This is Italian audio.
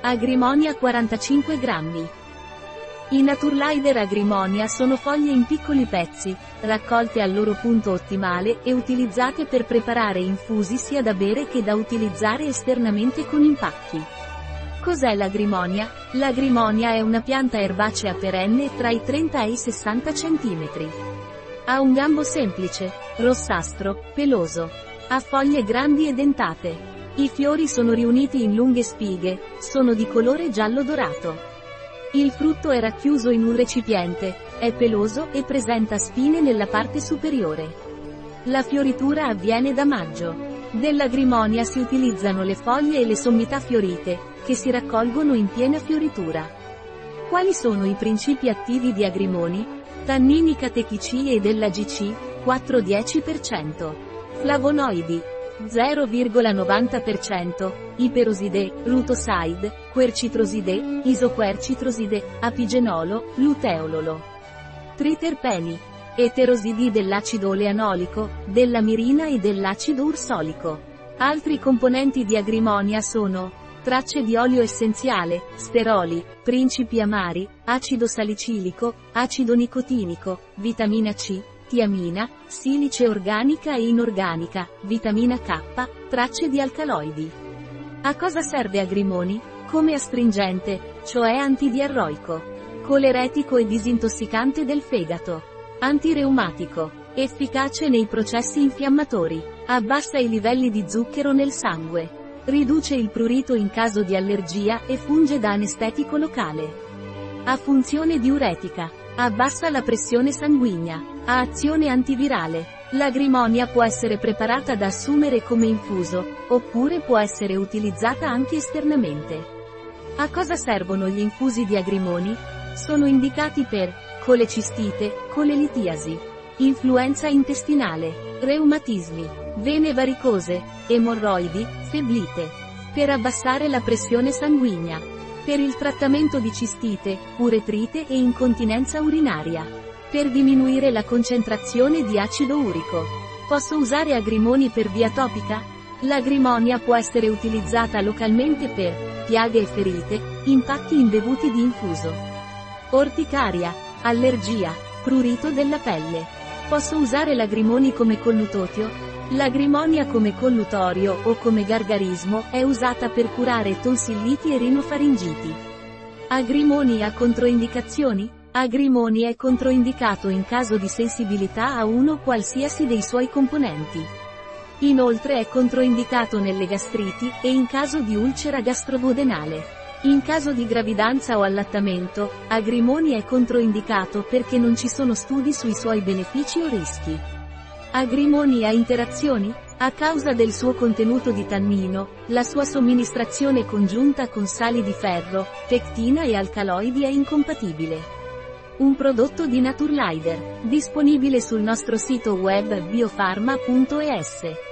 Agrimonia 45 grammi. I Naturlider Agrimonia sono foglie in piccoli pezzi, raccolte al loro punto ottimale e utilizzate per preparare infusi sia da bere che da utilizzare esternamente con impacchi. Cos'è l'agrimonia? L'agrimonia è una pianta erbacea perenne tra i 30 e i 60 cm. Ha un gambo semplice, rossastro, peloso. Ha foglie grandi e dentate. I fiori sono riuniti in lunghe spighe, sono di colore giallo dorato. Il frutto è racchiuso in un recipiente, è peloso e presenta spine nella parte superiore. La fioritura avviene da maggio. Dell'agrimonia si utilizzano le foglie e le sommità fiorite, che si raccolgono in piena fioritura. Quali sono i principi attivi di agrimoni? Tannini catechicii e della GC, 4-10%. Flavonoidi, 0,90%, iperoside, rutoside, quercitroside, isoquercitroside, apigenolo, luteololo. Triterpeni. Eterosidi dell'acido oleanolico, della mirina e dell'acido ursolico. Altri componenti di agrimonia sono tracce di olio essenziale, steroli, principi amari, acido salicilico, acido nicotinico, vitamina C, tiamina, silice organica e inorganica, vitamina K, tracce di alcaloidi. A cosa serve Agrimoni? Come astringente, cioè antidiarroico, coleretico e disintossicante del fegato, antireumatico, efficace nei processi infiammatori, abbassa i livelli di zucchero nel sangue, riduce il prurito in caso di allergia e funge da anestetico locale. Ha funzione diuretica, Abbassa la pressione sanguigna. Ha azione antivirale. L'agrimonia può essere preparata da assumere come infuso, oppure può essere utilizzata anche esternamente. A cosa servono gli infusi di agrimoni? Sono indicati per colecistite, colelitiasi, influenza intestinale, reumatismi, vene varicose, emorroidi, febblite. Per abbassare la pressione sanguigna. Per il trattamento di cistite, uretrite e incontinenza urinaria. Per diminuire la concentrazione di acido urico. Posso usare agrimoni per via topica? L'agrimonia può essere utilizzata localmente per piaghe e ferite, impatti imbevuti di infuso. Orticaria, allergia, prurito della pelle. Posso usare l'agrimoni come collutotio? L'agrimonia come collutorio o come gargarismo è usata per curare tonsilliti e rinofaringiti. Agrimoni ha controindicazioni? Agrimoni è controindicato in caso di sensibilità a uno qualsiasi dei suoi componenti. Inoltre è controindicato nelle gastriti e in caso di ulcera gastroduodenale. In caso di gravidanza o allattamento, Agrimoni è controindicato perché non ci sono studi sui suoi benefici o rischi. Agrimoni a interazioni? A causa del suo contenuto di tannino, la sua somministrazione congiunta con sali di ferro, pectina e alcaloidi è incompatibile. Un prodotto di Naturlider, disponibile sul nostro sito web biofarma.es.